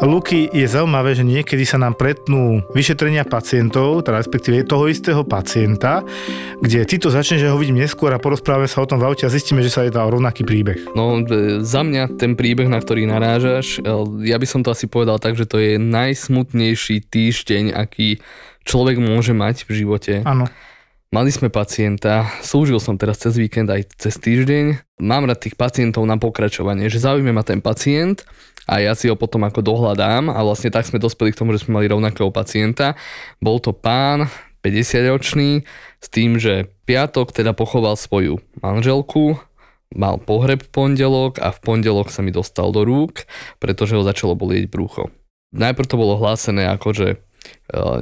Luky, je zaujímavé, že niekedy sa nám pretnú vyšetrenia pacientov, teda respektíve toho istého pacienta, kde ty to začneš, že ho vidím neskôr a porozprávame sa o tom v aute a zistíme, že sa jedná o rovnaký príbeh. No e, za mňa ten príbeh, na ktorý narážaš, e, ja by som to asi povedal tak, že to je najsmutnejší týždeň, aký človek môže mať v živote. Áno. Mali sme pacienta, slúžil som teraz cez víkend aj cez týždeň. Mám rád tých pacientov na pokračovanie, že zaujíma ma ten pacient a ja si ho potom ako dohľadám a vlastne tak sme dospeli k tomu, že sme mali rovnakého pacienta. Bol to pán 50-ročný s tým, že piatok teda pochoval svoju manželku, mal pohreb v pondelok a v pondelok sa mi dostal do rúk, pretože ho začalo bolieť brucho. Najprv to bolo hlásené ako, že e,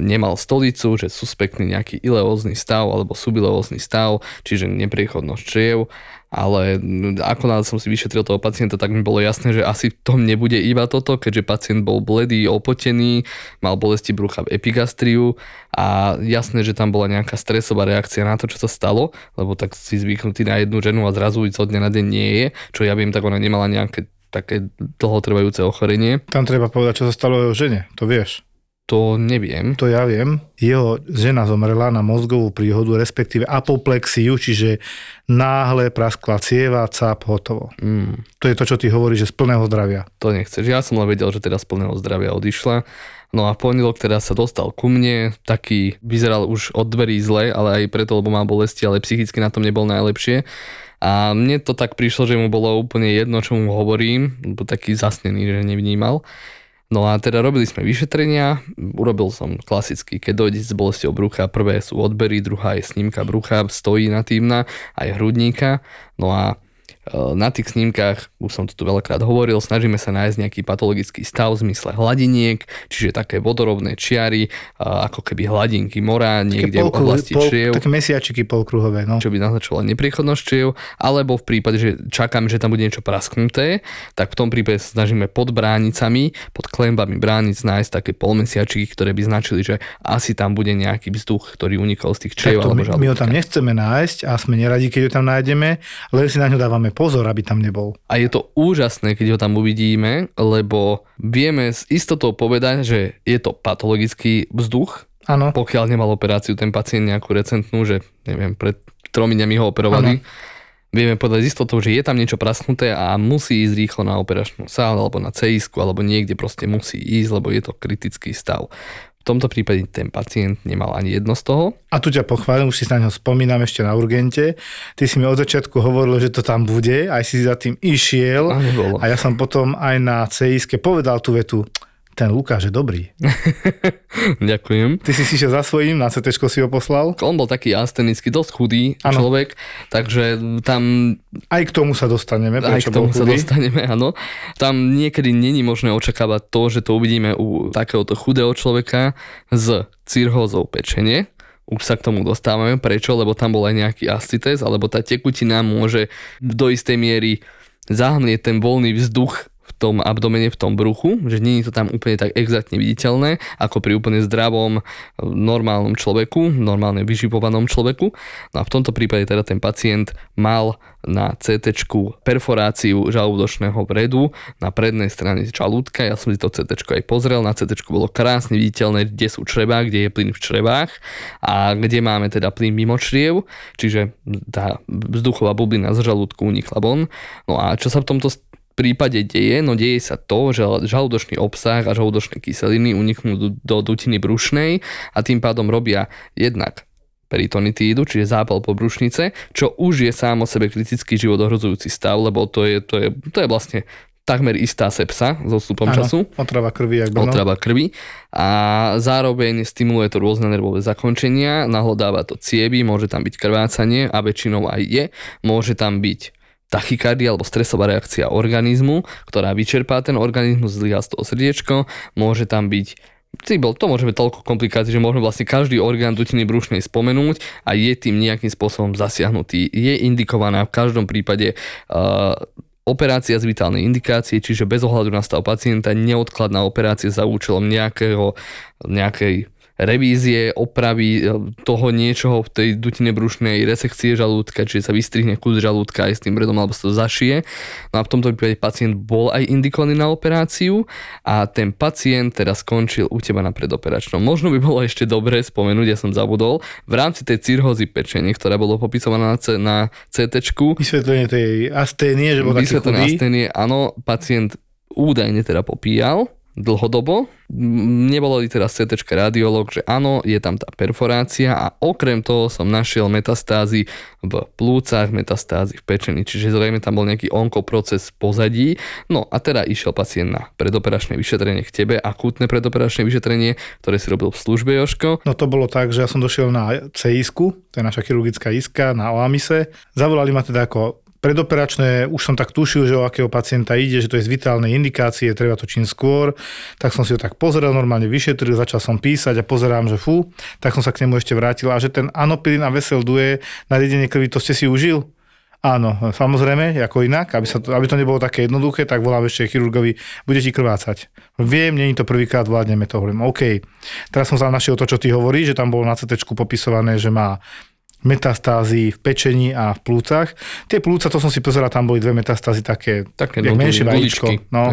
nemal stolicu, že suspektný nejaký ileózny stav alebo subileózny stav, čiže nepriechodnosť čriev ale ako náhle som si vyšetril toho pacienta, tak mi bolo jasné, že asi to nebude iba toto, keďže pacient bol bledý, opotený, mal bolesti brucha v epigastriu a jasné, že tam bola nejaká stresová reakcia na to, čo sa stalo, lebo tak si zvyknutý na jednu ženu a zrazu zo dňa na deň nie je, čo ja viem, tak ona nemala nejaké také dlhotrvajúce ochorenie. Tam treba povedať, čo sa stalo jeho žene, to vieš. To neviem. To ja viem. Jeho žena zomrela na mozgovú príhodu, respektíve apoplexiu, čiže náhle praskla cieva, cap, hotovo. Mm. To je to, čo ty hovoríš, že z plného zdravia. To nechceš. Ja som len vedel, že teda z plného zdravia odišla. No a pondelok teda sa dostal ku mne, taký vyzeral už od dverí zle, ale aj preto, lebo mal bolesti, ale psychicky na tom nebol najlepšie. A mne to tak prišlo, že mu bolo úplne jedno, čo mu hovorím, lebo taký zasnený, že nevnímal. No a teda robili sme vyšetrenia, urobil som klasicky, keď dojde z bolestiou brucha, prvé sú odbery, druhá je snímka brucha, stojí na týmna, aj hrudníka, no a na tých snímkach, už som to tu veľakrát hovoril, snažíme sa nájsť nejaký patologický stav v zmysle hladiniek, čiže také vodorovné čiary, ako keby hladinky mora, niekde v oblasti pol, čriev. Také mesiačiky polkruhové, no. Čo by naznačovalo nepriechodnosť čriev, alebo v prípade, že čakáme, že tam bude niečo prasknuté, tak v tom prípade sa snažíme pod bránicami, pod klembami bránic nájsť také polmesiačiky, ktoré by značili, že asi tam bude nejaký vzduch, ktorý unikol z tých čriev. alebo my, my ho tam nechceme nájsť a sme neradi, keď ho tam nájdeme, len si na ňo dávame pozor, aby tam nebol. A je to úžasné, keď ho tam uvidíme, lebo vieme s istotou povedať, že je to patologický vzduch, Áno. pokiaľ nemal operáciu ten pacient nejakú recentnú, že neviem, pred tromi dňami ho operovali. Ano. Vieme povedať s istotou, že je tam niečo prasknuté a musí ísť rýchlo na operačnú sálu alebo na cis alebo niekde proste musí ísť, lebo je to kritický stav. Tomto prípade ten pacient nemal ani jedno z toho. A tu ťa pochválim, už si na ňo spomínam ešte na urgente. Ty si mi od začiatku hovoril, že to tam bude, aj si za tým išiel. A, a ja som potom aj na cis povedal tú vetu, ten Lukáš je dobrý. Ďakujem. Ty si si šiel za svojím, na CT si ho poslal? On bol taký astenický, dosť chudý ano. človek, takže tam... Aj k tomu sa dostaneme. Aj k tomu sa dostaneme, áno. Tam niekedy není možné očakávať to, že to uvidíme u takéhoto chudého človeka s cirhózou pečenie, už sa k tomu dostávame. Prečo? Lebo tam bol aj nejaký ascites, alebo tá tekutina môže do istej miery zahmlieť ten voľný vzduch tom abdomene, v tom bruchu, že nie je to tam úplne tak exaktne viditeľné, ako pri úplne zdravom, normálnom človeku, normálne vyživovanom človeku. No a v tomto prípade teda ten pacient mal na CT perforáciu žalúdočného vredu na prednej strane žalúdka. Ja som si to CT aj pozrel, na CT bolo krásne viditeľné, kde sú čreba, kde je plyn v črebách a kde máme teda plyn mimo čriev, čiže tá vzduchová bublina z žalúdku unikla von. No a čo sa v tomto prípade deje? No deje sa to, že žalúdočný obsah a žalúdočné kyseliny uniknú do, do dutiny brušnej a tým pádom robia jednak peritonitídu, čiže zápal pobrušnice, čo už je sám o sebe kritický životohrozujúci stav, lebo to je, to je, to je vlastne takmer istá sepsa so vstupom času. Otrava krvi, ak Otrava krvi. A zároveň stimuluje to rôzne nervové zakončenia, nahlodáva to cieby, môže tam byť krvácanie a väčšinou aj je. Môže tam byť tachykardia alebo stresová reakcia organizmu, ktorá vyčerpá ten organizmus, zlyhá z toho srdiečko, môže tam byť Cibel, to môže byť toľko komplikácií, že môžeme vlastne každý orgán dutiny brušnej spomenúť a je tým nejakým spôsobom zasiahnutý. Je indikovaná v každom prípade uh, operácia z vitálnej indikácie, čiže bez ohľadu na stav pacienta, neodkladná operácia za účelom nejakého, nejakej revízie, opravy toho niečoho v tej dutine brušnej resekcie žalúdka, čiže sa vystrihne kus žalúdka aj s tým bredom alebo sa to zašije. No a v tomto prípade pacient bol aj indikovaný na operáciu a ten pacient teraz skončil u teba na predoperačnom. Možno by bolo ešte dobré spomenúť, ja som zabudol, v rámci tej cirhózy pečenie, ktorá bolo popisovaná na, C, na CT. Vysvetlenie tej asténie, že bol taký chudý. asténie, áno, pacient údajne teda popíjal, dlhodobo. Nebolo teraz CT radiolog, že áno, je tam tá perforácia a okrem toho som našiel metastázy v plúcach, metastázy v pečení, čiže zrejme tam bol nejaký onkoproces pozadí. No a teda išiel pacient na predoperačné vyšetrenie k tebe, akútne predoperačné vyšetrenie, ktoré si robil v službe Joško. No to bolo tak, že ja som došiel na CISku, to je naša chirurgická iska na OAMISE. Zavolali ma teda ako predoperačné, už som tak tušil, že o akého pacienta ide, že to je z vitálnej indikácie, treba to čím skôr. Tak som si ho tak pozrel, normálne vyšetril, začal som písať a pozerám, že fú, tak som sa k nemu ešte vrátil a že ten anopilín a vesel duje na riedenie krvi, to ste si užil? Áno, samozrejme, ako inak, aby, sa to, aby to nebolo také jednoduché, tak volám ešte chirurgovi, bude ti krvácať. Viem, není to prvýkrát, vládneme to. Hovorím, OK. Teraz som sa našiel to, čo ty hovoríš, že tam bolo na CT popisované, že má metastázy v pečení a v plúcach. Tie plúca, to som si pozeral, tam boli dve metastázy také, také no, menšie vajíčko. No,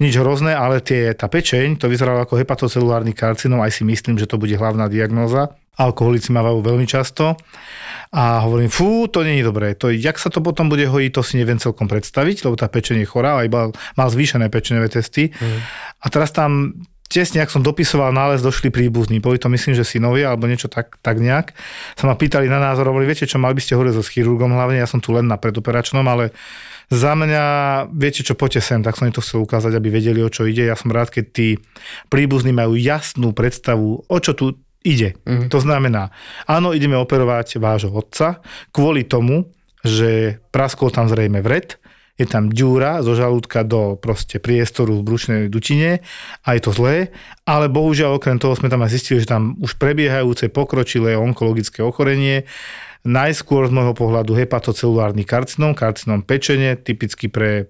nič hrozné, ale tie, tá pečeň, to vyzeralo ako hepatocelulárny karcinom, aj si myslím, že to bude hlavná diagnóza. Alkoholici mávajú veľmi často. A hovorím, fú, to nie je dobré. To, jak sa to potom bude hojiť, to si neviem celkom predstaviť, lebo tá pečenie je chorá, aj mal, mal zvýšené pečené testy. Mm. A teraz tam tesne, ak som dopisoval nález, došli príbuzní. Boli to myslím, že synovia alebo niečo tak, tak nejak. Sa ma pýtali na názor, hovorili, viete čo, mali by ste hovoriť so chirurgom hlavne, ja som tu len na predoperačnom, ale za mňa, viete čo, poďte sem, tak som im to chcel ukázať, aby vedeli, o čo ide. Ja som rád, keď tí príbuzní majú jasnú predstavu, o čo tu ide. Mm. To znamená, áno, ideme operovať vášho otca kvôli tomu, že praskol tam zrejme vred, je tam ďúra zo žalúdka do proste priestoru v brušnej dutine a je to zlé, ale bohužiaľ okrem toho sme tam aj zistili, že tam už prebiehajúce pokročilé onkologické ochorenie, najskôr z môjho pohľadu hepatocelulárny karcinom, karcinom pečenie, typicky pre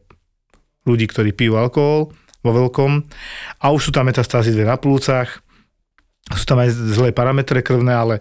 ľudí, ktorí pijú alkohol vo veľkom. A už sú tam metastázy dve na plúcach, sú tam aj zlé parametre krvné, ale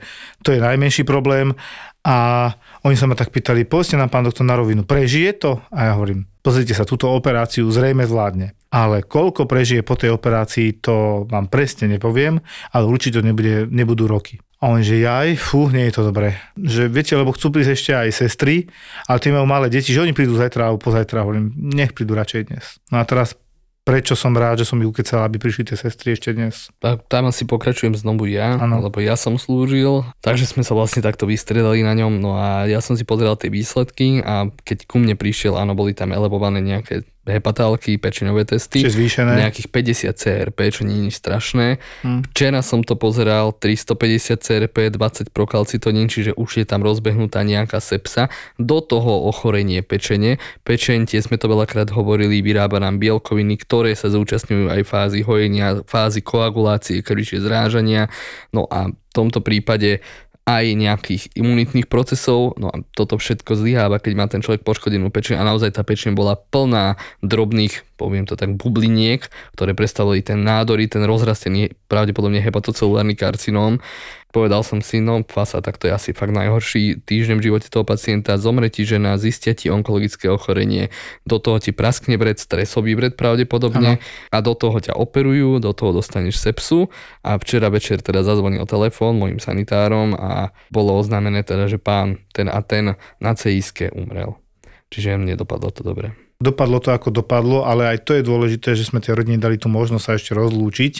to je najmenší problém a oni sa ma tak pýtali, povedzte nám, pán doktor, na rovinu, prežije to? A ja hovorím, pozrite sa, túto operáciu zrejme zvládne. Ale koľko prežije po tej operácii, to vám presne nepoviem, ale určite nebude, nebudú roky. A on, že jaj, fú, nie je to dobré. Že viete, lebo chcú prísť ešte aj sestry, ale tie majú malé deti, že oni prídu zajtra alebo pozajtra. Hovorím, nech prídu radšej dnes. No a teraz prečo som rád, že som ich ukecal, aby prišli tie sestry ešte dnes. Tak tam asi pokračujem znovu ja, ano. lebo ja som slúžil, takže sme sa vlastne takto vystredali na ňom, no a ja som si pozeral tie výsledky a keď ku mne prišiel, áno, boli tam elevované nejaké hepatálky, pečeňové testy. Čiže zvýšené. Nejakých 50 CRP, čo nie je strašné. Hmm. Včera som to pozeral, 350 CRP, 20 prokalcitonín, čiže už je tam rozbehnutá nejaká sepsa. Do toho ochorenie pečene. Pečeň, tie sme to veľakrát hovorili, vyrába nám bielkoviny, ktoré sa zúčastňujú aj fázy hojenia, fázy koagulácie, krvi, zrážania. No a v tomto prípade aj nejakých imunitných procesov, no a toto všetko zlyháva, keď má ten človek poškodenú pečeň. A naozaj tá pečeň bola plná drobných, poviem to tak, bubliniek, ktoré predstavili ten nádory, ten rozrastený pravdepodobne hepatocelulárny karcinóm Povedal som si, no fasa, tak to je asi fakt najhorší týždeň v živote toho pacienta. Zomre ti žena, zistia ti onkologické ochorenie, do toho ti praskne vred, stresový vred pravdepodobne ano. a do toho ťa operujú, do toho dostaneš sepsu a včera večer teda zazvonil telefón mojim sanitárom a bolo oznámené teda, že pán ten a ten na CISke umrel. Čiže mne dopadlo to dobre. Dopadlo to ako dopadlo, ale aj to je dôležité, že sme tej rodine dali tú možnosť sa ešte rozlúčiť.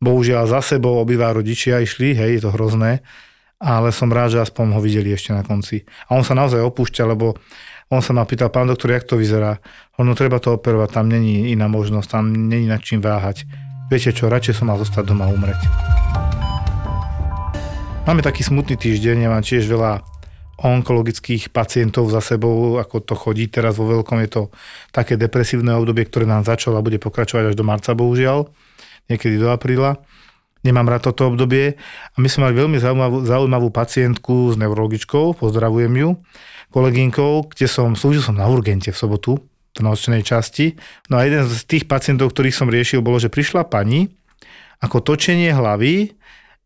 Bohužiaľ za sebou obidva rodičia išli, hej, je to hrozné, ale som rád, že aspoň ho videli ešte na konci. A on sa naozaj opúšťa, lebo on sa ma pýtal, pán doktor, jak to vyzerá? Ono treba to operovať, tam není iná možnosť, tam není nad čím váhať. Viete čo, radšej som mal zostať doma a umreť. Máme taký smutný týždeň, ja mám tiež veľa onkologických pacientov za sebou, ako to chodí teraz vo veľkom. Je to také depresívne obdobie, ktoré nám začalo a bude pokračovať až do marca, bohužiaľ, niekedy do apríla. Nemám rád toto obdobie a my sme mali veľmi zaujímavú, zaujímavú pacientku s neurologičkou, pozdravujem ju, kolegynkou, kde som, slúžil som na urgente v sobotu, v nočnej časti. No a jeden z tých pacientov, ktorých som riešil, bolo, že prišla pani ako točenie hlavy,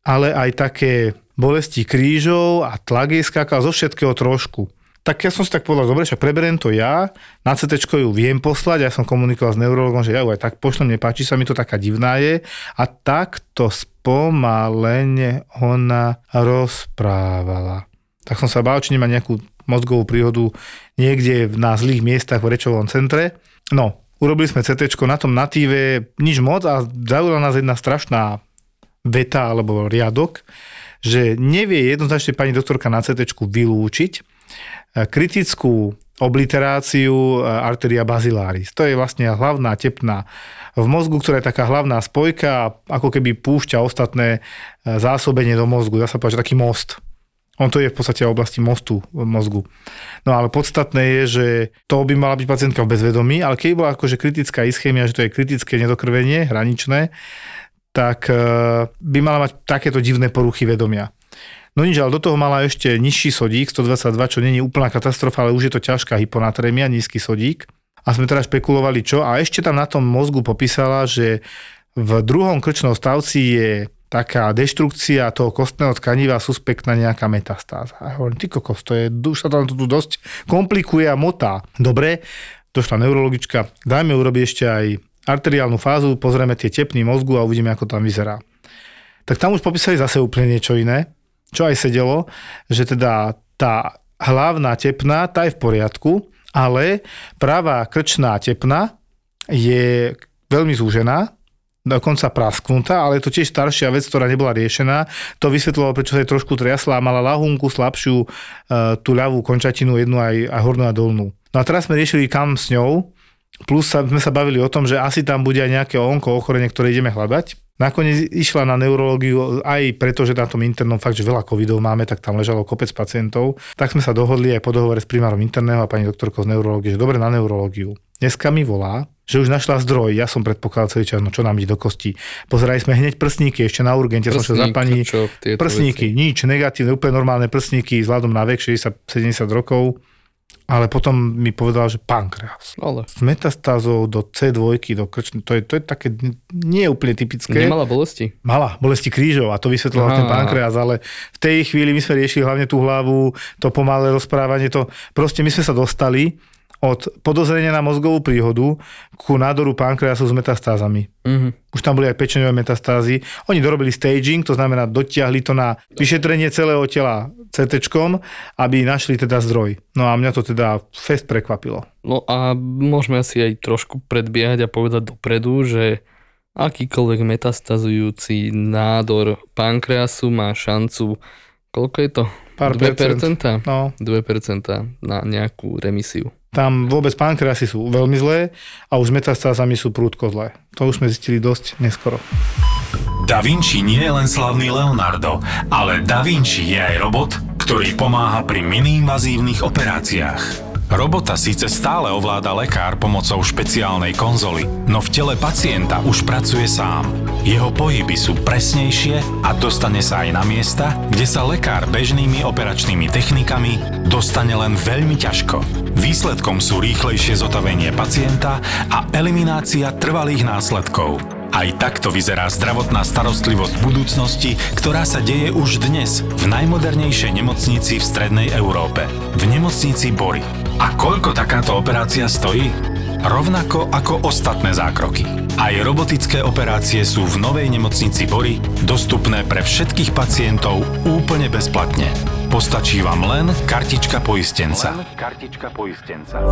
ale aj také bolesti krížov a tlak jej skákal zo všetkého trošku. Tak ja som si tak povedal, dobre, však preberiem to ja, na CT ju viem poslať, ja som komunikoval s neurologom, že ja ju aj tak pošlem, nepáči sa mi to, taká divná je. A takto spomalene ona rozprávala. Tak som sa bál, či nemá nejakú mozgovú príhodu niekde na zlých miestach v rečovom centre. No, urobili sme CT na tom natíve, nič moc a zaujala nás jedna strašná veta alebo riadok, že nevie jednoznačne pani doktorka na CT vylúčiť kritickú obliteráciu e, arteria basilaris. To je vlastne hlavná tepna v mozgu, ktorá je taká hlavná spojka, ako keby púšťa ostatné e, zásobenie do mozgu. Dá sa povedať, že taký most. On to je v podstate v oblasti mostu v mozgu. No ale podstatné je, že to by mala byť pacientka v bezvedomí, ale keď bola akože kritická ischémia, že to je kritické nedokrvenie, hraničné, tak e, by mala mať takéto divné poruchy vedomia. No nič, ale do toho mala ešte nižší sodík, 122, čo není úplná katastrofa, ale už je to ťažká hyponatrémia, nízky sodík. A sme teda špekulovali čo. A ešte tam na tom mozgu popísala, že v druhom krčnom stavci je taká deštrukcia toho kostného tkaniva suspektná nejaká metastáza. A hovorím, ty kokos, to je, už sa tam to tu dosť komplikuje a motá. Dobre, došla neurologička, dajme urobiť ešte aj arteriálnu fázu, pozrieme tie tepny mozgu a uvidíme, ako tam vyzerá. Tak tam už popísali zase úplne niečo iné, čo aj sedelo, že teda tá hlavná tepna, tá je v poriadku, ale pravá krčná tepna je veľmi zúžená, dokonca prasknutá, ale to tiež staršia vec, ktorá nebola riešená. To vysvetľovalo, prečo sa jej trošku triasla a mala lahunku slabšiu, e, tú ľavú končatinu, jednu aj, aj hornú a dolnú. No a teraz sme riešili, kam s ňou, Plus sa, sme sa bavili o tom, že asi tam bude aj nejaké onko ochorenie, ktoré ideme hľadať. Nakoniec išla na neurológiu aj preto, že na tom internom fakt, že veľa covidov máme, tak tam ležalo kopec pacientov. Tak sme sa dohodli aj po dohovore s primárom interného a pani doktorkou z neurológie, že dobre na neurológiu. Dneska mi volá, že už našla zdroj. Ja som predpokladal celý čas, no čo nám ide do kosti. Pozerali sme hneď prsníky, ešte na urgente Prsník, som sa za pani. Čo, prsníky, veci? nič, negatívne, úplne normálne prsníky, vzhľadom na vek 60-70 rokov ale potom mi povedal, že pankreas. Ale. S metastázou do C2, do krčny, to je, to je také nie je úplne typické. Nemala bolesti? Mala, bolesti krížov a to vysvetloval ten pankreas, ale v tej chvíli my sme riešili hlavne tú hlavu, to pomalé rozprávanie, to proste my sme sa dostali od podozrenia na mozgovú príhodu ku nádoru pankreasu s metastázami. Mm-hmm. Už tam boli aj pečeňové metastázy. Oni dorobili staging, to znamená dotiahli to na vyšetrenie celého tela CT, aby našli teda zdroj. No a mňa to teda fest prekvapilo. No a môžeme asi aj trošku predbiehať a povedať dopredu, že akýkoľvek metastazujúci nádor pankreasu má šancu, koľko je to? Pár 2%? Percent. No. 2% na nejakú remisiu. Tam vôbec pankreasy sú veľmi zlé a už metastázami sú prúdko zlé. To už sme zistili dosť neskoro. Da Vinci nie je len slavný Leonardo, ale Da Vinci je aj robot, ktorý pomáha pri miniinvazívnych operáciách. Robota síce stále ovláda lekár pomocou špeciálnej konzoly, no v tele pacienta už pracuje sám. Jeho pohyby sú presnejšie a dostane sa aj na miesta, kde sa lekár bežnými operačnými technikami dostane len veľmi ťažko. Výsledkom sú rýchlejšie zotavenie pacienta a eliminácia trvalých následkov. Aj takto vyzerá zdravotná starostlivosť budúcnosti, ktorá sa deje už dnes v najmodernejšej nemocnici v Strednej Európe. V nemocnici Bory. A koľko takáto operácia stojí? Rovnako ako ostatné zákroky. Aj robotické operácie sú v novej nemocnici Bory dostupné pre všetkých pacientov úplne bezplatne. Postačí vám len kartička poistenca. Len kartička poistenca.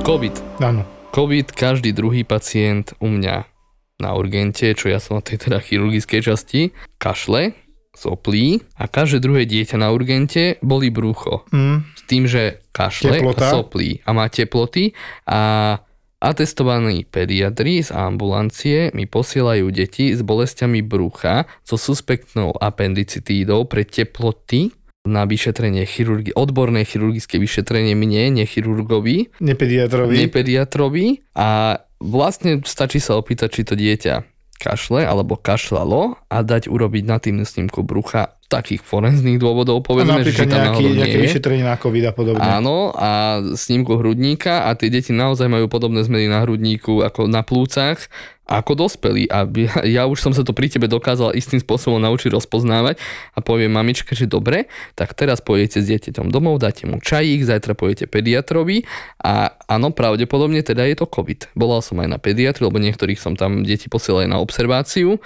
COVID. Áno. COVID každý druhý pacient u mňa na urgente, čo ja som na tej teda chirurgickej časti, kašle, soplí a každé druhé dieťa na urgente boli brucho. Mm. S tým, že kašle Teplota. a soplí a má teploty a atestovaní pediatri z ambulancie mi posielajú deti s bolestiami brucha so suspektnou appendicitídou pre teploty na vyšetrenie chirurgi- odborné chirurgické vyšetrenie mne, nechirurgovi, Nepediatrovi. nepediatrovi a vlastne stačí sa opýtať, či to dieťa kašle alebo kašlalo a dať urobiť natívnu snímku brucha takých forenzných dôvodov, povedzme, že tam nejaký, nejaké nie je. vyšetrenie na COVID a podobne. Áno, a snímku hrudníka a tie deti naozaj majú podobné zmeny na hrudníku ako na plúcach ako dospelí. A ja- ja už som sa to pri tebe dokázal istým spôsobom naučiť rozpoznávať a poviem mamičke, že dobre, tak teraz pôjdete s dieťaťom domov, dáte mu čajík, zajtra pôjdete pediatrovi a áno, pravdepodobne teda je to COVID. Volal som aj na pediatri, lebo niektorých som tam deti posielal aj na observáciu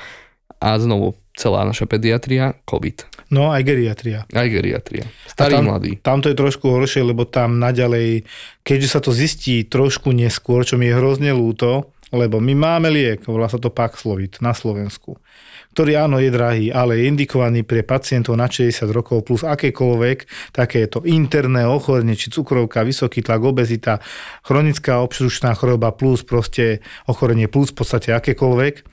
a znovu celá naša pediatria COVID. No aj geriatria. Aj geriatria. Starý, tam, mladý. Tam to je trošku horšie, lebo tam naďalej, keďže sa to zistí trošku neskôr, čo mi je hrozne ľúto, lebo my máme liek, volá sa to Paxlovid na Slovensku, ktorý áno je drahý, ale je indikovaný pre pacientov na 60 rokov plus akékoľvek takéto interné ochorenie, či cukrovka, vysoký tlak, obezita, chronická obštručná choroba plus proste ochorenie plus v podstate akékoľvek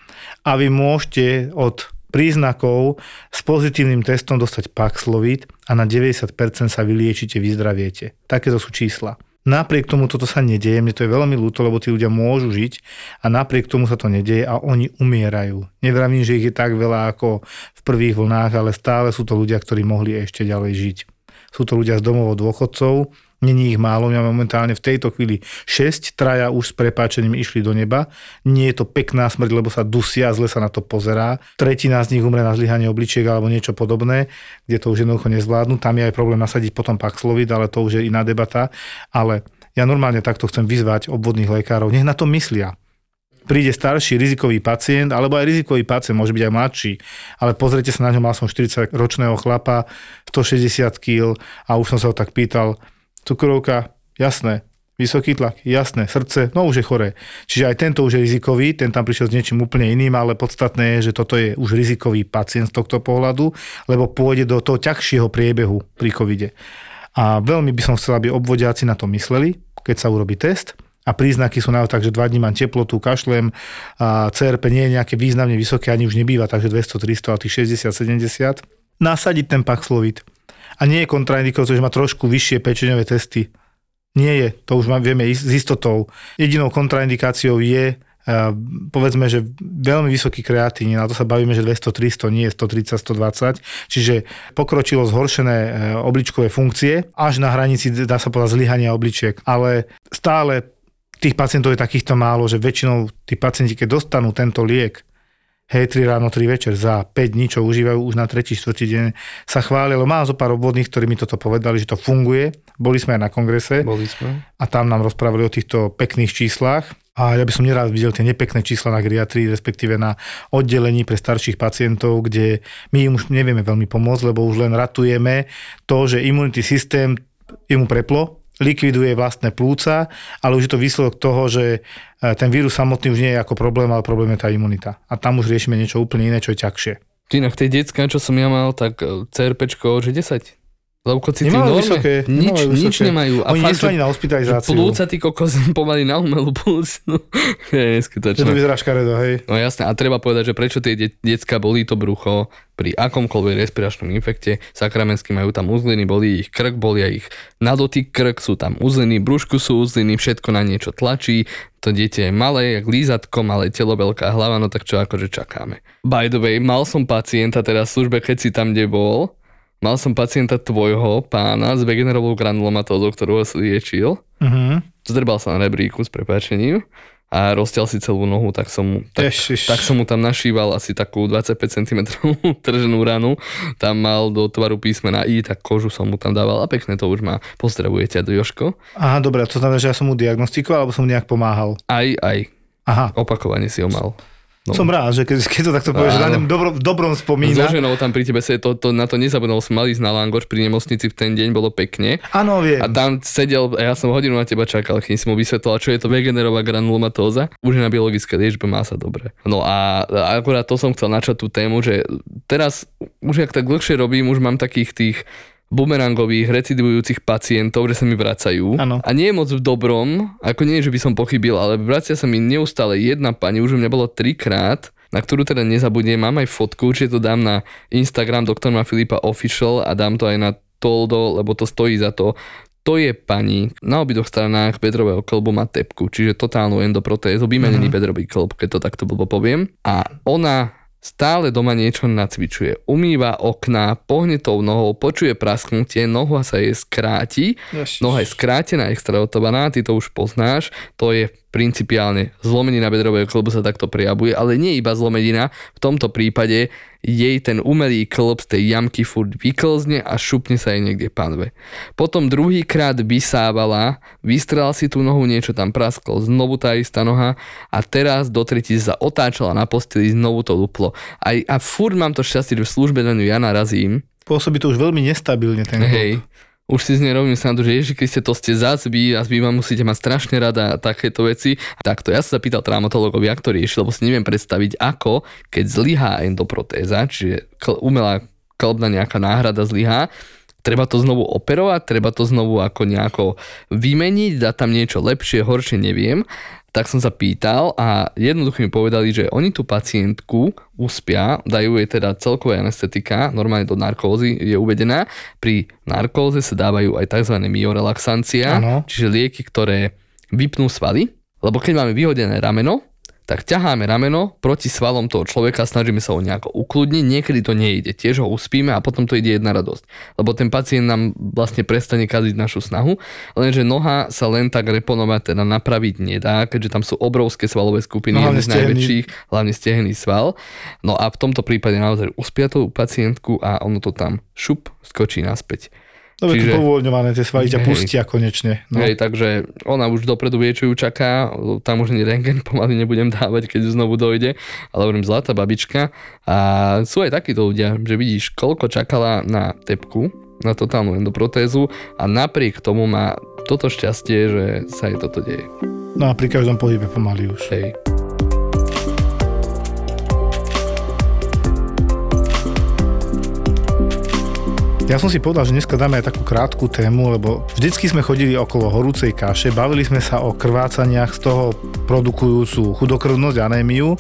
a vy môžete od príznakov s pozitívnym testom dostať Paxlovid a na 90% sa vyliečite, vyzdraviete. Takéto sú čísla. Napriek tomu toto sa nedieje, mne to je veľmi ľúto, lebo tí ľudia môžu žiť a napriek tomu sa to nedieje a oni umierajú. Nevravím, že ich je tak veľa ako v prvých vlnách, ale stále sú to ľudia, ktorí mohli ešte ďalej žiť. Sú to ľudia z domov dôchodcov, Není ich málo, máme momentálne v tejto chvíli 6, traja už s prepáčením išli do neba. Nie je to pekná smrť, lebo sa dusia, zle sa na to pozerá. Tretina z nich umre na zlyhanie obličiek alebo niečo podobné, kde to už jednoducho nezvládnu. Tam je aj problém nasadiť potom Paxlovid, ale to už je iná debata. Ale ja normálne takto chcem vyzvať obvodných lekárov, nech na to myslia príde starší rizikový pacient, alebo aj rizikový pacient, môže byť aj mladší, ale pozrite sa na ňo, mal som 40 ročného chlapa, 160 kg a už som sa ho tak pýtal, cukrovka, jasné, vysoký tlak, jasné, srdce, no už je choré. Čiže aj tento už je rizikový, ten tam prišiel s niečím úplne iným, ale podstatné je, že toto je už rizikový pacient z tohto pohľadu, lebo pôjde do toho ťažšieho priebehu pri covide. A veľmi by som chcel, aby obvodiaci na to mysleli, keď sa urobí test, a príznaky sú naozaj tak, že dva dní mám teplotu, kašlem, a CRP nie je nejaké významne vysoké, ani už nebýva, takže 200, 300, ale tých 60, 70. Nasadiť ten Paxlovid. A nie je kontraindikáciou, že má trošku vyššie pečeňové testy. Nie je, to už vieme s istotou. Jedinou kontraindikáciou je a povedzme, že veľmi vysoký kreatín, na to sa bavíme, že 200, 300, nie 130, 120, čiže pokročilo zhoršené e, obličkové funkcie, až na hranici, dá sa povedať, zlyhania obličiek, ale stále tých pacientov je takýchto málo, že väčšinou tí pacienti, keď dostanú tento liek, hej, 3 ráno, 3 večer, za 5 dní, čo užívajú už na 3. 4. deň, sa chválilo. Mám zo pár obvodných, ktorí mi toto povedali, že to funguje. Boli sme aj na kongrese Boli sme. a tam nám rozprávali o týchto pekných číslach. A ja by som nerád videl tie nepekné čísla na geriatrii, respektíve na oddelení pre starších pacientov, kde my im už nevieme veľmi pomôcť, lebo už len ratujeme to, že imunitný systém jemu preplo, likviduje vlastné plúca, ale už je to výsledok toho, že e, ten vírus samotný už nie je ako problém, ale problém je tá imunita. A tam už riešime niečo úplne iné, čo je ťažšie. Inak tej detská, čo som ja mal, tak e, CRPčko, že 10. Leukocity Nemajú vysoké, nič, nemajú nič vysoké. nemajú. Oni nie sú že- ani na hospitalizáciu. Plúca, ty kokos, pomaly na umelú plúc. No, je Že to neskutočné. vyzerá škaredo, hej. No jasné, a treba povedať, že prečo tie de- decka bolí to brucho pri akomkoľvek respiračnom infekte. Sakramentsky majú tam uzliny, bolí ich krk, bolia ich na dotyk krk, sú tam uzliny, brúšku sú uzliny, všetko na niečo tlačí. To dieťa je malé, jak lízatko, malé telo, veľká hlava, no tak čo akože čakáme. By the way, mal som pacienta teraz v službe, keď si tam, kde bol. Mal som pacienta tvojho pána s vegenerovou granulomatózou, ktorú si liečil. Uh-huh. Zdrbal sa na rebríku s prepáčením a rozťal si celú nohu, tak som, mu- tak, Ježiš. tak som mu tam našíval asi takú 25 cm trženú ranu. Tam mal do tvaru písmena I, tak kožu som mu tam dával a pekne to už má. Pozdravuje ťa Joško. Aha, dobre, to znamená, že ja som mu diagnostikoval, alebo som mu nejak pomáhal. Aj, aj. Aha, Opakovane si ho mal. No. Som rád, že keď, keď to takto povieš, na dobro, dobrom So spomína. ženou tam pri tebe, se to, to, na to nezabudol, sme mali na Langoš pri nemocnici v ten deň, bolo pekne. Áno, viem. A tam sedel, a ja som hodinu na teba čakal, kým si mu vysvetlil, čo je to vegenerová granulomatóza. Už je na biologické liečbe, má sa dobre. No a, a akurát to som chcel načať tú tému, že teraz už jak tak dlhšie robím, už mám takých tých bumerangových, recidivujúcich pacientov, že sa mi vracajú. Áno. A nie je moc v dobrom, ako nie, že by som pochybil, ale vracia sa mi neustále jedna pani, už u mňa bolo trikrát, na ktorú teda nezabudnem, mám aj fotku, určite to dám na Instagram doktor Filipa Official a dám to aj na Toldo, lebo to stojí za to. To je pani, na obidvoch stranách bedrového klbu má tepku, čiže totálnu endoprotézu, vymenený mm-hmm. bedrový klb, keď to takto blbo poviem. A ona stále doma niečo nacvičuje. Umýva okná, pohne tou nohou, počuje prasknutie, noha sa jej skráti, noha je skrátená, extraotovaná, ty to už poznáš, to je principiálne zlomenina bedrového klbu sa takto prejavuje, ale nie iba zlomenina, v tomto prípade jej ten umelý klb z tej jamky furt vyklzne a šupne sa jej niekde panve. Potom druhýkrát vysávala, vystrela si tú nohu, niečo tam prasklo, znovu tá istá noha a teraz do tretice sa otáčala na posteli, znovu to luplo. A, a furt mám to šťastie, že v službe na ňu ja narazím, Pôsobí to už veľmi nestabilne ten klub. Hej. Už si z nej robím srandu, že Ježi Kriste, to ste vy a vy ma musíte mať strašne rada a takéto veci. Takto, ja sa pýtal traumatologovi, ako to riešil, lebo si neviem predstaviť, ako, keď zlyhá endoprotéza, čiže umelá klbná nejaká náhrada zlyhá, treba to znovu operovať, treba to znovu ako nejako vymeniť, dať tam niečo lepšie, horšie, neviem. Tak som sa pýtal a jednoducho mi povedali, že oni tú pacientku uspia, dajú jej teda celkové anestetika, normálne do narkózy je uvedená. Pri narkóze sa dávajú aj tzv. miorelaxancia, Áno. čiže lieky, ktoré vypnú svaly, lebo keď máme vyhodené rameno, tak ťaháme rameno proti svalom toho človeka, snažíme sa ho nejako ukludniť, niekedy to nejde, tiež ho uspíme a potom to ide jedna radosť. Lebo ten pacient nám vlastne prestane kaziť našu snahu, lenže noha sa len tak reponovať, teda napraviť nedá, keďže tam sú obrovské svalové skupiny, No, z najväčších, hlavne stehený sval. No a v tomto prípade naozaj uspia tú pacientku a ono to tam šup skočí naspäť. Dobre, Čiže- to povoľňované, tie svaly ťa pustia konečne. No. Hej, takže ona už dopredu vie, čo ju čaká, tam už ani rengen pomaly nebudem dávať, keď znovu dojde, ale hovorím zlatá babička. A sú aj takíto ľudia, že vidíš, koľko čakala na tepku, na totálnu endoprotézu a napriek tomu má toto šťastie, že sa jej toto deje. no a pri každom pohybe pomaly už. Hej. Ja som si povedal, že dneska dáme aj takú krátku tému, lebo vždycky sme chodili okolo horúcej kaše, bavili sme sa o krvácaniach z toho produkujúcu chudokrvnosť, anémiu,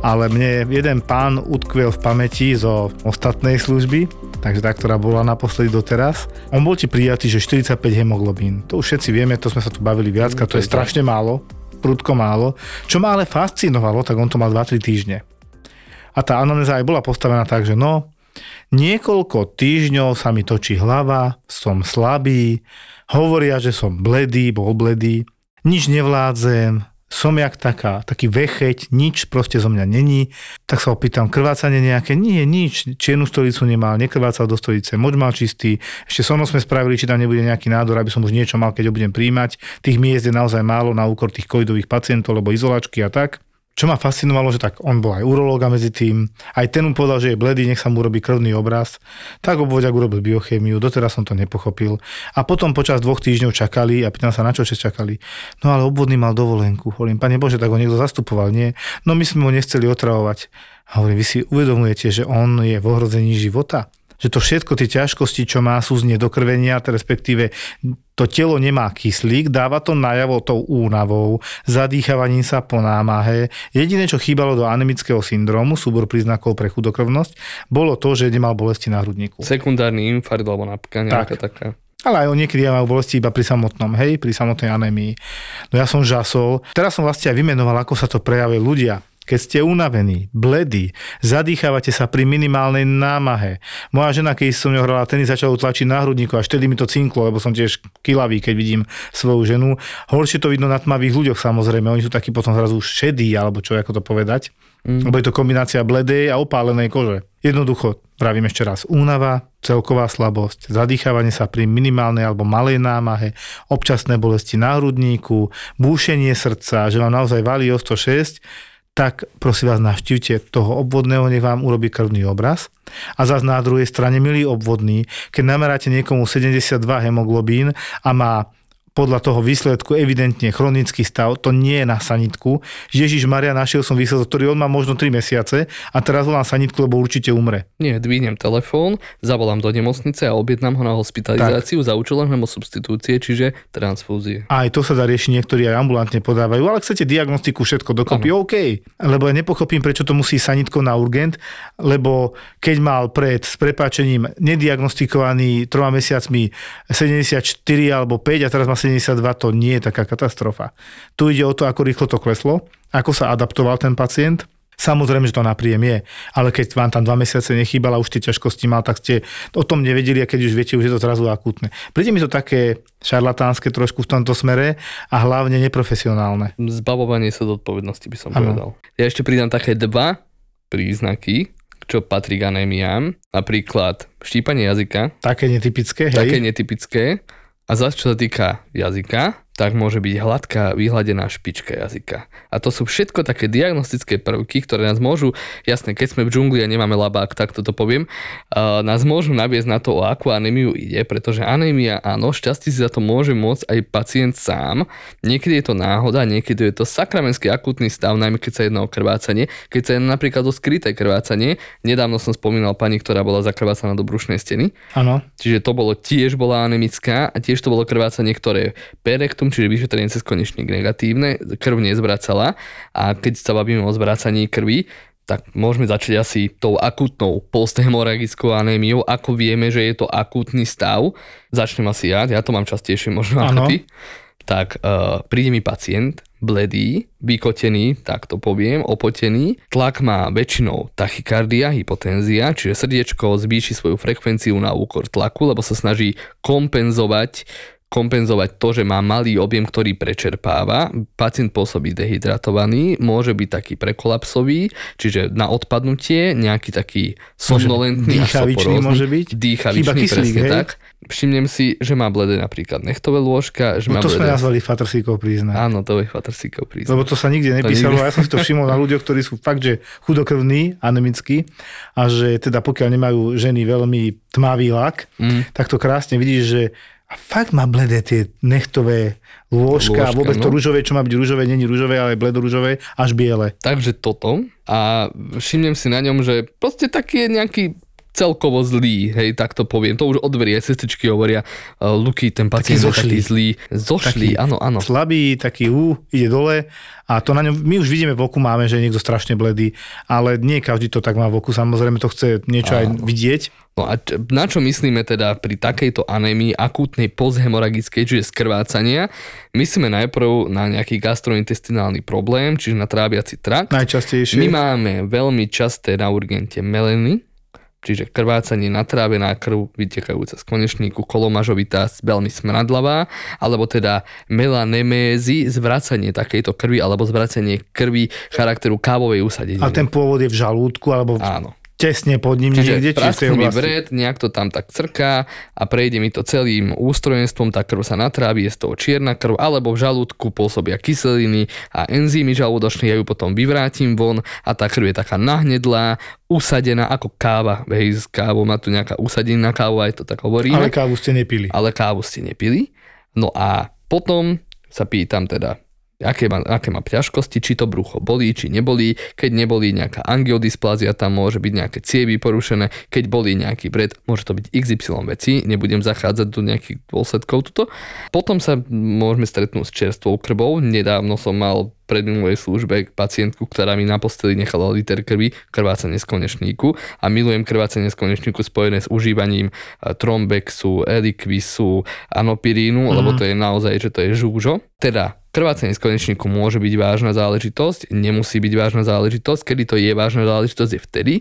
ale mne jeden pán utkvel v pamäti zo ostatnej služby, takže tá, ktorá bola naposledy doteraz. On bol ti prijatý, že 45 hemoglobín. To už všetci vieme, to sme sa tu bavili viacka, to je strašne málo, prudko málo. Čo ma ale fascinovalo, tak on to mal 2-3 týždne. A tá anamnéza aj bola postavená tak, že no, Niekoľko týždňov sa mi točí hlava, som slabý, hovoria, že som bledý, bol bledý, nič nevládzem, som jak taká, taký vecheť, nič proste zo mňa není. Tak sa opýtam, krvácanie nejaké? Nie, nič. Čiernu stolicu nemal, nekrvácal do stolice, moč mal čistý. Ešte so mnou sme spravili, či tam nebude nejaký nádor, aby som už niečo mal, keď ho budem príjmať. Tých miest je naozaj málo na úkor tých covidových pacientov, lebo izolačky a tak. Čo ma fascinovalo, že tak on bol aj urológa medzi tým, aj ten mu povedal, že je bledý, nech sa mu robí krvný obraz, tak obvodiak urobil biochémiu, doteraz som to nepochopil. A potom počas dvoch týždňov čakali a pýtam sa, na čo ste čakali. No ale obvodný mal dovolenku. Hovorím, pane Bože, tak ho niekto zastupoval, nie? No my sme ho nechceli otravovať. A hovorím, vy si uvedomujete, že on je v ohrození života? Že to všetko, tie ťažkosti, čo má, sú z nedokrvenia, respektíve to telo nemá kyslík, dáva to najavo tou únavou, zadýchavaním sa po námahe. Jediné, čo chýbalo do anemického syndromu, súbor príznakov pre chudokrvnosť, bolo to, že nemal bolesti na hrudníku. Sekundárny infarkt alebo napka nejaká taká. Ale aj on niekedy majú bolesti iba pri samotnom, hej, pri samotnej anémii. No ja som žasol. Teraz som vlastne aj vymenoval, ako sa to prejavuje ľudia. Keď ste unavení, bledí, zadýchávate sa pri minimálnej námahe. Moja žena, keď som ňou hrala tenis, začala tlačiť na hrudníku, až vtedy mi to cinklo, lebo som tiež kilavý, keď vidím svoju ženu. Horšie to vidno na tmavých ľuďoch samozrejme, oni sú takí potom zrazu šedí, alebo čo, ako to povedať. Mm. Lebo je to kombinácia bledej a opálenej kože. Jednoducho, pravím ešte raz, únava, celková slabosť, zadýchávanie sa pri minimálnej alebo malej námahe, občasné bolesti na hrudníku, búšenie srdca, že vám naozaj valí o 106, tak prosím vás navštívte toho obvodného, nech vám urobí krvný obraz. A zase na druhej strane, milý obvodný, keď nameráte niekomu 72 hemoglobín a má podľa toho výsledku evidentne chronický stav, to nie je na sanitku. Ježiš Maria, našiel som výsledok, ktorý on má možno 3 mesiace a teraz volám sanitku, lebo určite umre. Nie, dvihnem telefón, zavolám do nemocnice a objednám ho na hospitalizáciu tak. za účelom hemosubstitúcie, čiže transfúzie. Aj to sa dá riešiť, niektorí aj ambulantne podávajú, ale chcete diagnostiku, všetko dokopy, ano. OK. Lebo ja nepochopím, prečo to musí sanitko na urgent, lebo keď mal pred s prepáčením nediagnostikovaný troma mesiacmi 74 alebo 5 a teraz má 72 to nie je taká katastrofa. Tu ide o to, ako rýchlo to kleslo, ako sa adaptoval ten pacient. Samozrejme, že to na príjem je, ale keď vám tam dva mesiace nechýbala, už tie ťažkosti mal, tak ste o tom nevedeli a keď už viete, už je to zrazu akútne. Príde mi to také šarlatánske trošku v tomto smere a hlavne neprofesionálne. Zbavovanie sa do odpovednosti by som ano. povedal. Ja ešte pridám také dva príznaky, čo patrí k anémiám. Napríklad štípanie jazyka. Také netypické, hej? Také netypické a zase, čo sa týka jazyka, tak môže byť hladká, vyhladená špička jazyka. A to sú všetko také diagnostické prvky, ktoré nás môžu, jasne, keď sme v džungli a nemáme labák, tak toto poviem, uh, nás môžu naviesť na to, o akú anémiu ide, pretože anémia, áno, šťastí si za to môže môcť aj pacient sám. Niekedy je to náhoda, niekedy je to sakramenský akutný stav, najmä keď sa jedná o krvácanie, keď sa jedná napríklad o skryté krvácanie. Nedávno som spomínal pani, ktorá bola zakrvácaná do brušnej steny. Áno. Čiže to bolo tiež bola anemická a tiež to bolo krvácanie, ktoré perek faktum, čiže vyšetrenie cez konečník negatívne, krv nezvracala a keď sa bavíme o zvracaní krvi, tak môžeme začať asi tou akutnou posthemoragickou anémiou. Ako vieme, že je to akútny stav, začnem asi ja, ja to mám častejšie možno ako ty. Tak uh, príde mi pacient, bledý, vykotený, tak to poviem, opotený. Tlak má väčšinou tachykardia, hypotenzia, čiže srdiečko zvýši svoju frekvenciu na úkor tlaku, lebo sa snaží kompenzovať kompenzovať to, že má malý objem, ktorý prečerpáva. Pacient pôsobí dehydratovaný, môže byť taký prekolapsový, čiže na odpadnutie, nejaký taký somnolentný dýchavičný môže byť. Dýchavičný, kyslík, presne hej? tak. Všimnem si, že má bledé napríklad nechtové lôžka. Že no má to bledé... sme nazvali fatrsíkov príznak. Áno, to je fatrsíkov príznak. Lebo to sa nikde nepísalo, nikde... ja som si to všimol na ľuďoch, ktorí sú fakt, že chudokrvní, anemickí a že teda pokiaľ nemajú ženy veľmi tmavý lak, mm. tak to krásne vidíš, že a fakt má bledé tie nechtové lôžka, a vôbec no. to rúžové, čo má byť rúžové, není rúžové, ale bledorúžové, až biele. Takže toto a všimnem si na ňom, že proste taký je nejaký celkovo zlý, hej, tak to poviem. To už odverie, sestričky hovoria, uh, Luky, ten pacient taký taký zlý. Zošlý, taký áno, áno. Slabý, taký ú, ide dole a to na ňom, my už vidíme v oku máme, že je niekto strašne bledý, ale nie každý to tak má v oku, samozrejme to chce niečo áno. aj vidieť. No a na čo myslíme teda pri takejto anémii akútnej posthemoragickej, čiže skrvácania? Myslíme najprv na nejaký gastrointestinálny problém, čiže na tráviaci trakt. Najčastejšie. My máme veľmi časté na urgente meleny, čiže krvácanie natrávená krv vytekajúca z konečníku, kolomažovitá, veľmi smradlavá, alebo teda melanemézy, zvracanie takejto krvi alebo zvracanie krvi charakteru kávovej usadenia. A ten pôvod je v žalúdku alebo v... Áno tesne pod ním Čiže niekde, či mi vred, nejak to tam tak crká a prejde mi to celým ústrojenstvom, tá krv sa natrávi, je z toho čierna krv, alebo v žalúdku pôsobia kyseliny a enzymy žalúdočné, ja ju potom vyvrátim von a tá krv je taká nahnedlá, usadená ako káva. Hej, z kávou má tu nejaká usadenina káva, aj to tak hovoríme. Ale kávu ste nepili. Ale kávu ste nepili. No a potom sa pýtam teda, aké má, aké má ťažkosti, či to brucho bolí, či nebolí. Keď nebolí nejaká angiodysplázia, tam môže byť nejaké cievy porušené. Keď bolí nejaký vred, môže to byť XY veci. Nebudem zachádzať do nejakých dôsledkov tuto. Potom sa môžeme stretnúť s čerstvou krvou. Nedávno som mal predminulej službe pacientku, ktorá mi na posteli nechala liter krvi, krvácanie z konečníku a milujem krvácanie z konečníku spojené s užívaním e, trombexu, elikvisu, anopirínu, mm. lebo to je naozaj, že to je žúžo. Teda Krvácanie z konečníku môže byť vážna záležitosť, nemusí byť vážna záležitosť. Kedy to je vážna záležitosť je vtedy,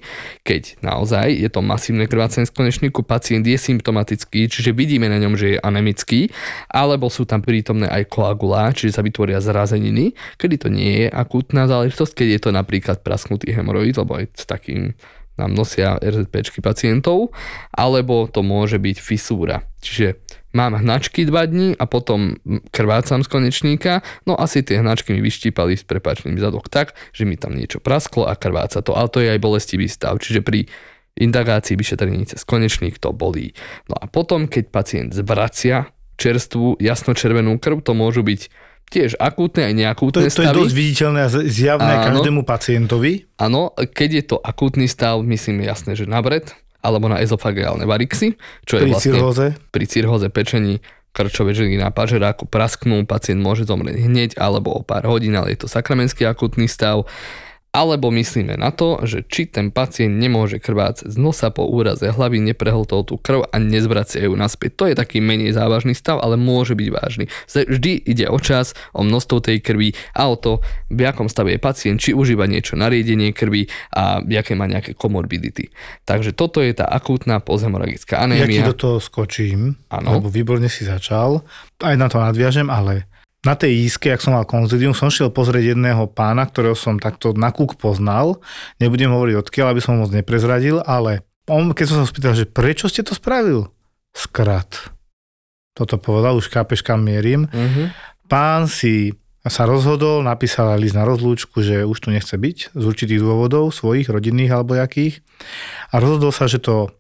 keď naozaj je to masívne krvácanie z konečníku, pacient je symptomatický, čiže vidíme na ňom, že je anemický, alebo sú tam prítomné aj koagulá, čiže sa vytvoria zrazeniny, kedy to nie je akútna záležitosť, keď je to napríklad prasknutý hemoroid, lebo aj s takým nám nosia RZPčky pacientov, alebo to môže byť fisúra. Čiže mám hnačky 2 dní a potom krvácam z konečníka, no asi tie hnačky mi vyštípali s prepačným zadok tak, že mi tam niečo prasklo a krváca to, ale to je aj bolestivý stav, čiže pri indagácii vyšetrení cez konečník to bolí. No a potom, keď pacient zvracia čerstvú jasnočervenú krv, to môžu byť tiež akútne aj neakútne to, to je dosť viditeľné a zjavné Áno. každému pacientovi. Áno, keď je to akútny stav, myslím jasné, že na bred, alebo na ezofageálne varixy, čo je pri vlastne cirhóze. pri cirhóze pečení krčové žily na pažeráku prasknú, pacient môže zomrieť hneď alebo o pár hodín, ale je to sakramenský akutný stav. Alebo myslíme na to, že či ten pacient nemôže krvácať z nosa po úraze hlavy, neprehltol tú krv a nezvracia ju naspäť. To je taký menej závažný stav, ale môže byť vážny. Vždy ide o čas, o množstvo tej krvi a o to, v akom stave je pacient, či užíva niečo na riedenie krvi a aké má nejaké komorbidity. Takže toto je tá akútna posthemoragická anémia. Ja ti do toho skočím, ano. lebo výborne si začal. Aj na to nadviažem, ale na tej íske, ak som mal konzilium, som šiel pozrieť jedného pána, ktorého som takto na kúk poznal. Nebudem hovoriť odkiaľ, aby som moc neprezradil, ale on, keď som sa spýtal, že prečo ste to spravil? Skrat. Toto povedal, už kápeš kam mierim. Uh-huh. Pán si sa rozhodol, napísal list na rozlúčku, že už tu nechce byť z určitých dôvodov, svojich, rodinných alebo jakých. A rozhodol sa, že to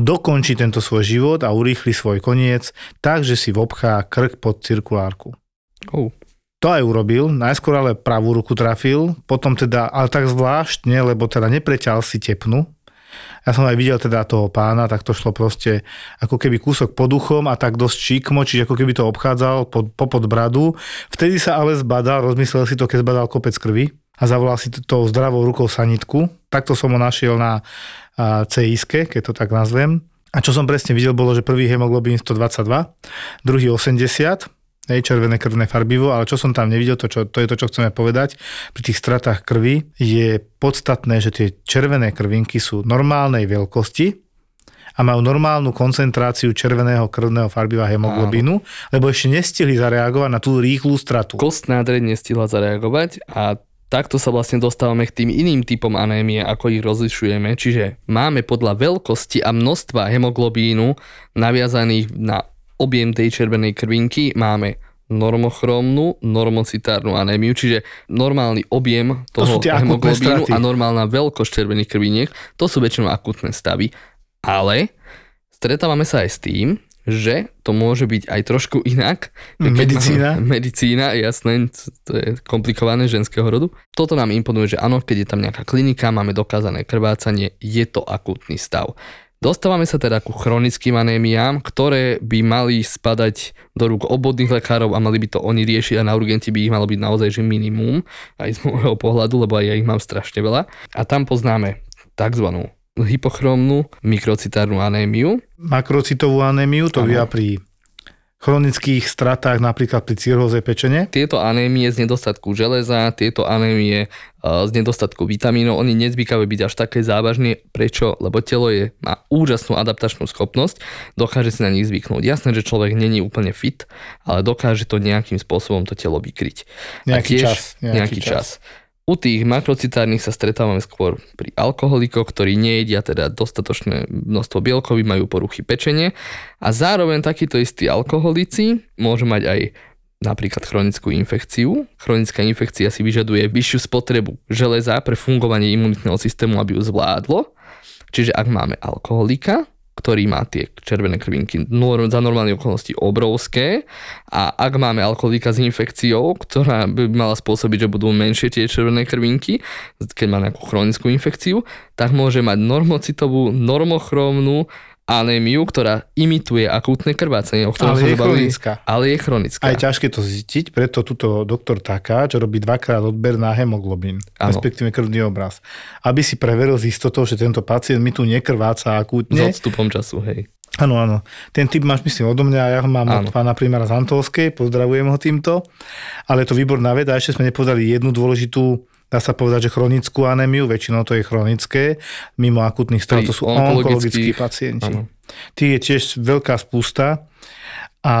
dokončí tento svoj život a urýchli svoj koniec tak, že si vobchá krk pod cirkulárku. Oh. To aj urobil, najskôr ale pravú ruku trafil, potom teda, ale tak zvláštne, lebo teda nepreťal si tepnu. Ja som aj videl teda toho pána, tak to šlo proste ako keby kúsok pod uchom a tak dosť číkmo, čiže ako keby to obchádzal pod, popod bradu. Vtedy sa ale zbadal, rozmyslel si to, keď zbadal kopec krvi a zavolal si tou zdravou rukou sanitku. Takto som ho našiel na cis keď to tak nazvem. A čo som presne videl, bolo, že prvý hemoglobín 122, druhý 80, hej, červené krvné farbivo, ale čo som tam nevidel, to, čo, to je to, čo chceme povedať, pri tých stratách krvi je podstatné, že tie červené krvinky sú normálnej veľkosti a majú normálnu koncentráciu červeného krvného farbiva hemoglobínu, Áno. lebo ešte nestihli zareagovať na tú rýchlu stratu. Kostná dreň nestihla zareagovať a takto sa vlastne dostávame k tým iným typom anémie, ako ich rozlišujeme. Čiže máme podľa veľkosti a množstva hemoglobínu naviazaných na objem tej červenej krvinky máme normochromnú, normocitárnu anémiu, čiže normálny objem toho to hemoglobínu a normálna veľkosť červených krviniek, to sú väčšinou akutné stavy. Ale stretávame sa aj s tým, že to môže byť aj trošku inak. Medicína. Máme, medicína, jasné, to je komplikované ženského rodu. Toto nám imponuje, že áno, keď je tam nejaká klinika, máme dokázané krvácanie, je to akutný stav. Dostávame sa teda ku chronickým anémiám, ktoré by mali spadať do rúk obvodných lekárov a mali by to oni riešiť a na urgenti by ich malo byť naozaj že minimum, aj z môjho pohľadu, lebo aj ja ich mám strašne veľa. A tam poznáme tzv. hypochromnú mikrocitárnu anémiu. Makrocitovú anémiu, to vie pri chronických stratách, napríklad pri cirhóze pečene? Tieto anémie z nedostatku železa, tieto anémie e, z nedostatku vitamínov, oni nezvykajú byť až také závažné. Prečo? Lebo telo je, má úžasnú adaptačnú schopnosť, dokáže si na nich zvyknúť. Jasné, že človek není úplne fit, ale dokáže to nejakým spôsobom to telo vykryť. Nejaký tiež, čas. Nejaký, nejaký čas. čas. U tých makrocitárnych sa stretávame skôr pri alkoholikoch, ktorí nejedia teda dostatočné množstvo bielkoví, majú poruchy pečenie a zároveň takíto istí alkoholici môžu mať aj napríklad chronickú infekciu. Chronická infekcia si vyžaduje vyššiu spotrebu železa pre fungovanie imunitného systému, aby ju zvládlo. Čiže ak máme alkoholika, ktorý má tie červené krvinky za normálne okolnosti obrovské. A ak máme alkoholika s infekciou, ktorá by mala spôsobiť, že budú menšie tie červené krvinky, keď má nejakú chronickú infekciu, tak môže mať normocitovú, normochromnú anémiu, ktorá imituje akútne krvácanie, o ktorom ale je chronická. Ale je chronická. A je ťažké to zistiť, preto tuto doktor čo robí dvakrát odber na hemoglobín, ano. respektíve krvný obraz. Aby si preveril z istotou, že tento pacient mi tu nekrváca akútne. S odstupom času, hej. Áno, áno. Ten typ máš myslím odo mňa, ja ho mám ano. od pána primára z Antolskej, pozdravujem ho týmto. Ale je to výborná veda, ešte sme nepovedali jednu dôležitú dá sa povedať, že chronickú anémiu, väčšinou to je chronické, mimo akutných stav, to sú onkologickí pacienti. Ano. Tých je tiež veľká spústa A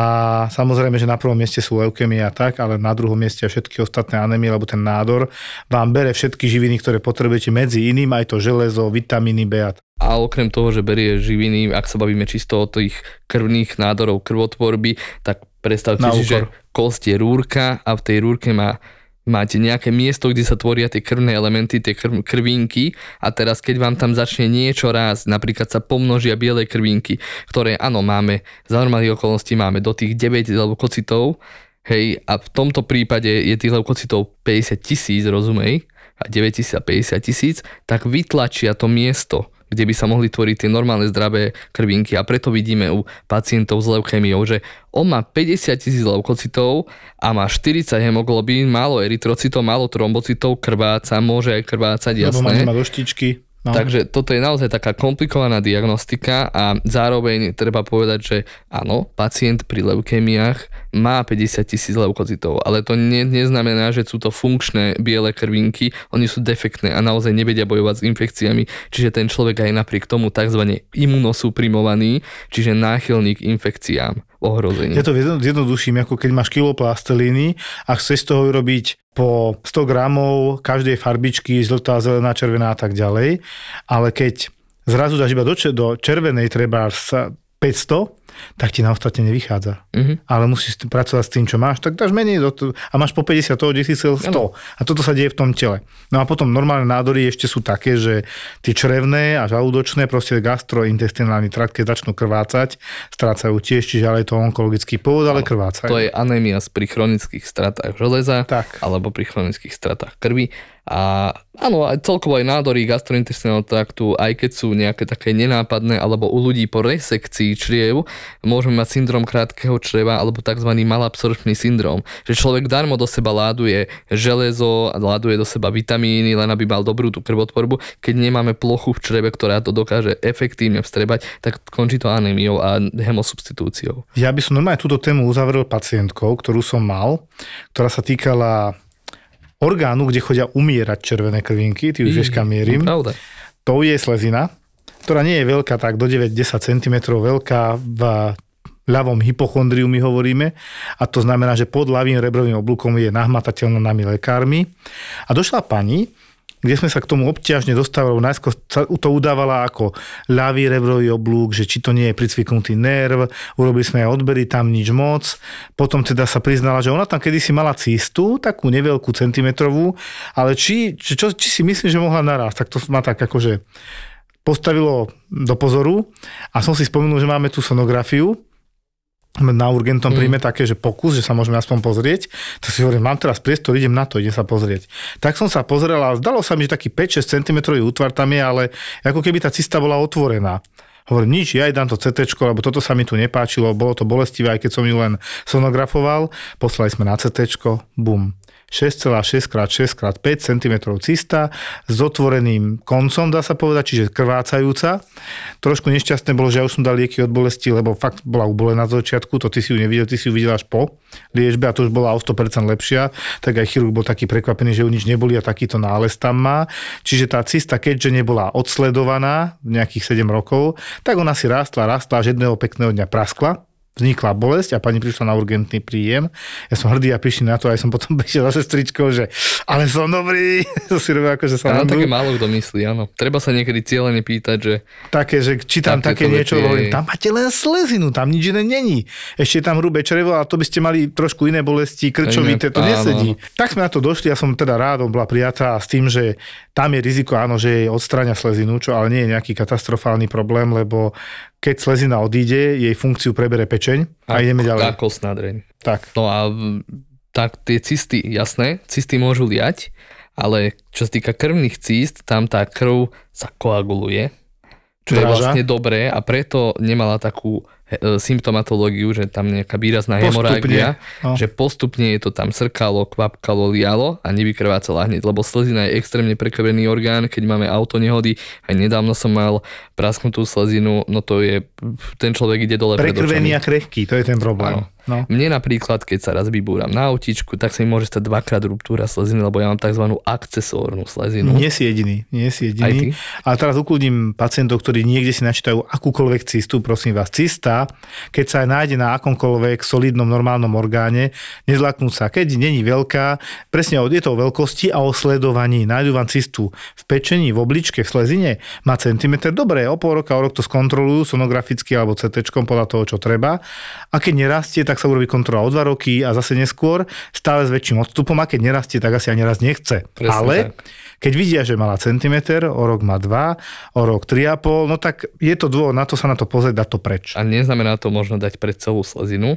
samozrejme, že na prvom mieste sú leukemia tak, ale na druhom mieste všetky ostatné anémie, lebo ten nádor vám bere všetky živiny, ktoré potrebujete medzi iným, aj to železo, vitamíny B a a okrem toho, že berie živiny, ak sa bavíme čisto o tých krvných nádorov krvotvorby, tak predstavte si, že kost je rúrka a v tej rúrke má máte nejaké miesto, kde sa tvoria tie krvné elementy, tie krv, krvinky? A teraz keď vám tam začne niečo raz, napríklad sa pomnožia biele krvinky, ktoré áno máme, za normálnych okolností máme do tých 9 leukocitov, hej, a v tomto prípade je tých leukocitov 50 tisíc, rozumej, a 9 tisíc a 50 tisíc, tak vytlačia to miesto, kde by sa mohli tvoriť tie normálne zdravé krvinky a preto vidíme u pacientov s leukémiou, že on má 50 tisíc leukocitov a má 40 hemoglobín, málo erytrocitov, málo trombocitov, krváca, môže aj krvácať, jasné. Lebo má doštičky. No. Takže toto je naozaj taká komplikovaná diagnostika a zároveň treba povedať, že áno, pacient pri leukémiách má 50 tisíc leukocitov, ale to ne, neznamená, že sú to funkčné biele krvinky, oni sú defektné a naozaj nevedia bojovať s infekciami, čiže ten človek aj napriek tomu tzv. imunosuprimovaný, čiže náchylný k infekciám ohrození. Ja to zjednoduším, ako keď máš kilo plastelíny a chceš z toho urobiť po 100 gramov každej farbičky, žltá, zelená, červená a tak ďalej. Ale keď zrazu dáš iba do, do červenej treba 500, tak ti na ostatne nevychádza. Uh-huh. Ale musíš pracovať s tým, čo máš, tak dáš menej do to, a máš po 50 toho, kde si chcel 100. Ano. A toto sa deje v tom tele. No a potom normálne nádory ešte sú také, že tie črevné a žalúdočné, proste gastrointestinálny trakt, keď začnú krvácať, strácajú tiež, čiže ale je to onkologický pôvod, ale krvácajú. To je anémia pri chronických stratách železa tak. alebo pri chronických stratách krvi a áno, aj celkovo aj nádory gastrointestinálneho traktu, aj keď sú nejaké také nenápadné, alebo u ľudí po resekcii čriev, môžeme mať syndrom krátkeho čreva alebo tzv. malabsorpčný syndrom, že človek darmo do seba láduje železo, láduje do seba vitamíny, len aby mal dobrú tú krvotvorbu. Keď nemáme plochu v čreve, ktorá to dokáže efektívne vstrebať, tak končí to anémiou a hemosubstitúciou. Ja by som normálne túto tému uzavrel pacientkou, ktorú som mal, ktorá sa týkala orgánu, kde chodia umierať červené krvinky, ty už vieš, kam mierim. No, pravda. To je slezina, ktorá nie je veľká, tak do 9-10 cm veľká v ľavom hypochondriu my hovoríme a to znamená, že pod ľavým rebrovým oblúkom je nahmatateľná nami lekármi. A došla pani, kde sme sa k tomu obťažne dostávali, najskôr to udávala ako ľavý rebrový oblúk, že či to nie je pricviknutý nerv, urobili sme aj odbery, tam nič moc. Potom teda sa priznala, že ona tam kedysi mala cistu, takú neveľkú centimetrovú, ale či, či, čo, či si myslím, že mohla narásť, tak to ma tak akože postavilo do pozoru a som si spomenul, že máme tú sonografiu, na urgentom mm. príjme také, že pokus, že sa môžeme aspoň pozrieť, tak si hovorím, mám teraz priestor, idem na to, idem sa pozrieť. Tak som sa pozrel a zdalo sa mi, že taký 5-6 cm útvar tam je, ale ako keby tá cista bola otvorená. Hovorím, nič, ja dám to CT, lebo toto sa mi tu nepáčilo, bolo to bolestivé, aj keď som ju len sonografoval. Poslali sme na CT, bum. 6,6 x 6 x 5 cm cista s otvoreným koncom, dá sa povedať, čiže krvácajúca. Trošku nešťastné bolo, že ja už som dal lieky od bolesti, lebo fakt bola ubolená z začiatku, to ty si ju nevidel, ty si ju videl až po liečbe a to už bola o 100% lepšia, tak aj chirurg bol taký prekvapený, že ju nič neboli a takýto nález tam má. Čiže tá cista, keďže nebola odsledovaná nejakých 7 rokov, tak ona si rástla, rástla, až jedného pekného dňa praskla vznikla bolesť a pani prišla na urgentný príjem. Ja som hrdý a prišli na to, aj som potom bežil za sestričkou, že ale som dobrý. to si robil ako, že sa áno, také málo kto myslí, áno. Treba sa niekedy cieľene pýtať, že... Také, že či tam také niečo, hovorím, tam máte len slezinu, tam nič iné není. Ešte je tam hrubé črevo a to by ste mali trošku iné bolesti, krčovité, to nesedí. Tak sme na to došli, ja som teda rád, bola prijatá s tým, že tam je riziko, áno, že jej odstráňa slezinu, čo ale nie je nejaký katastrofálny problém, lebo keď slezina odíde, jej funkciu prebere pečeň a, a ideme ďalej. A kostná dreň. Tak. No a tak tie cysty, jasné, cysty môžu liať, ale čo sa týka krvných císt, tam tá krv sa koaguluje, čo Draža. je vlastne dobré a preto nemala takú symptomatológiu, že tam nejaká výrazná hemorágia, no. že postupne je to tam srkalo, kvapkalo, lialo a nevykrvácala hneď, lebo slezina je extrémne prekrvený orgán, keď máme auto nehody, aj nedávno som mal prasknutú slezinu, no to je, ten človek ide dole Prekrvený a krehký, to je ten problém. Áno. No. Mne napríklad, keď sa raz vybúram na autičku, tak sa mi môže stať dvakrát ruptúra sleziny, lebo ja mám tzv. akcesórnu slezinu. Nie si jediný, nie si jediný. A teraz ukludím pacientov, ktorí niekde si načítajú akúkoľvek cistu, prosím vás, cista keď sa aj nájde na akomkoľvek solidnom normálnom orgáne, nezlaknúť sa. Keď není veľká, presne je to o veľkosti a o sledovaní. Nájdu vám cistu v pečení, v obličke, v slezine, má centimetr, dobre, o pol roka, o rok to skontrolujú sonograficky alebo CT podľa toho, čo treba. A keď nerastie, tak sa urobí kontrola o dva roky a zase neskôr, stále s väčším odstupom a keď nerastie, tak asi ani raz nechce. Presne Ale tak. Keď vidia, že mala centimeter, o rok má 2, o rok 3,5, no tak je to dôvod na to sa na to pozrieť, dať to preč. A neznamená to možno dať pred celú slezinu,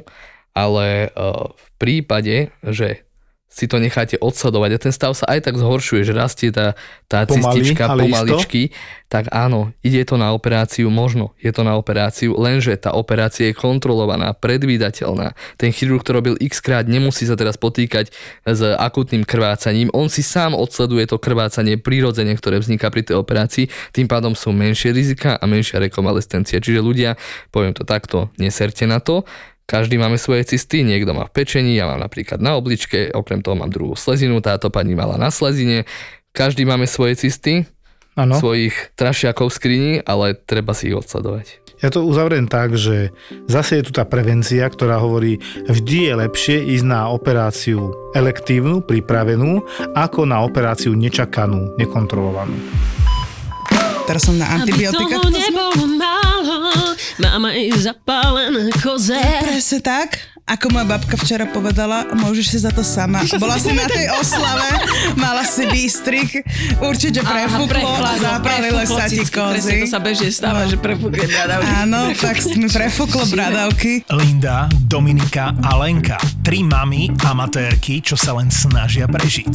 ale uh, v prípade, že si to necháte odsledovať. A ten stav sa aj tak zhoršuje, že rastie tá, tá Pomaly, cistička pomaličky, tak áno, ide to na operáciu, možno je to na operáciu, lenže tá operácia je kontrolovaná, predvídateľná. Ten chirurg to robil x krát, nemusí sa teraz potýkať s akutným krvácaním, on si sám odsleduje to krvácanie prirodzene, ktoré vzniká pri tej operácii, tým pádom sú menšie rizika a menšia rekonvalescencia. Čiže ľudia, poviem to takto, neserte na to, každý máme svoje cysty, niekto má v pečení, ja mám napríklad na obličke, okrem toho mám druhú slezinu, táto pani mala na slezine. Každý máme svoje cysty, Áno. svojich trašiakov v skrini, ale treba si ich odsledovať. Ja to uzavriem tak, že zase je tu tá prevencia, ktorá hovorí, vždy je lepšie ísť na operáciu elektívnu, pripravenú, ako na operáciu nečakanú, nekontrolovanú. Teraz som na antibiotika. Aby toho nebolo málo, mám aj zapálené koze. Presne tak. Ako moja babka včera povedala, môžeš si za to sama. Bola si na tej oslave, mala si výstrik, určite prefúklo a zapálilo sa ti Presne, kozy. to sa bežne stáva, že prefúkne bradavky. Áno, tak mi prefúklo bradavky. Linda, Dominika a Lenka. Tri mamy amatérky, čo sa len snažia prežiť.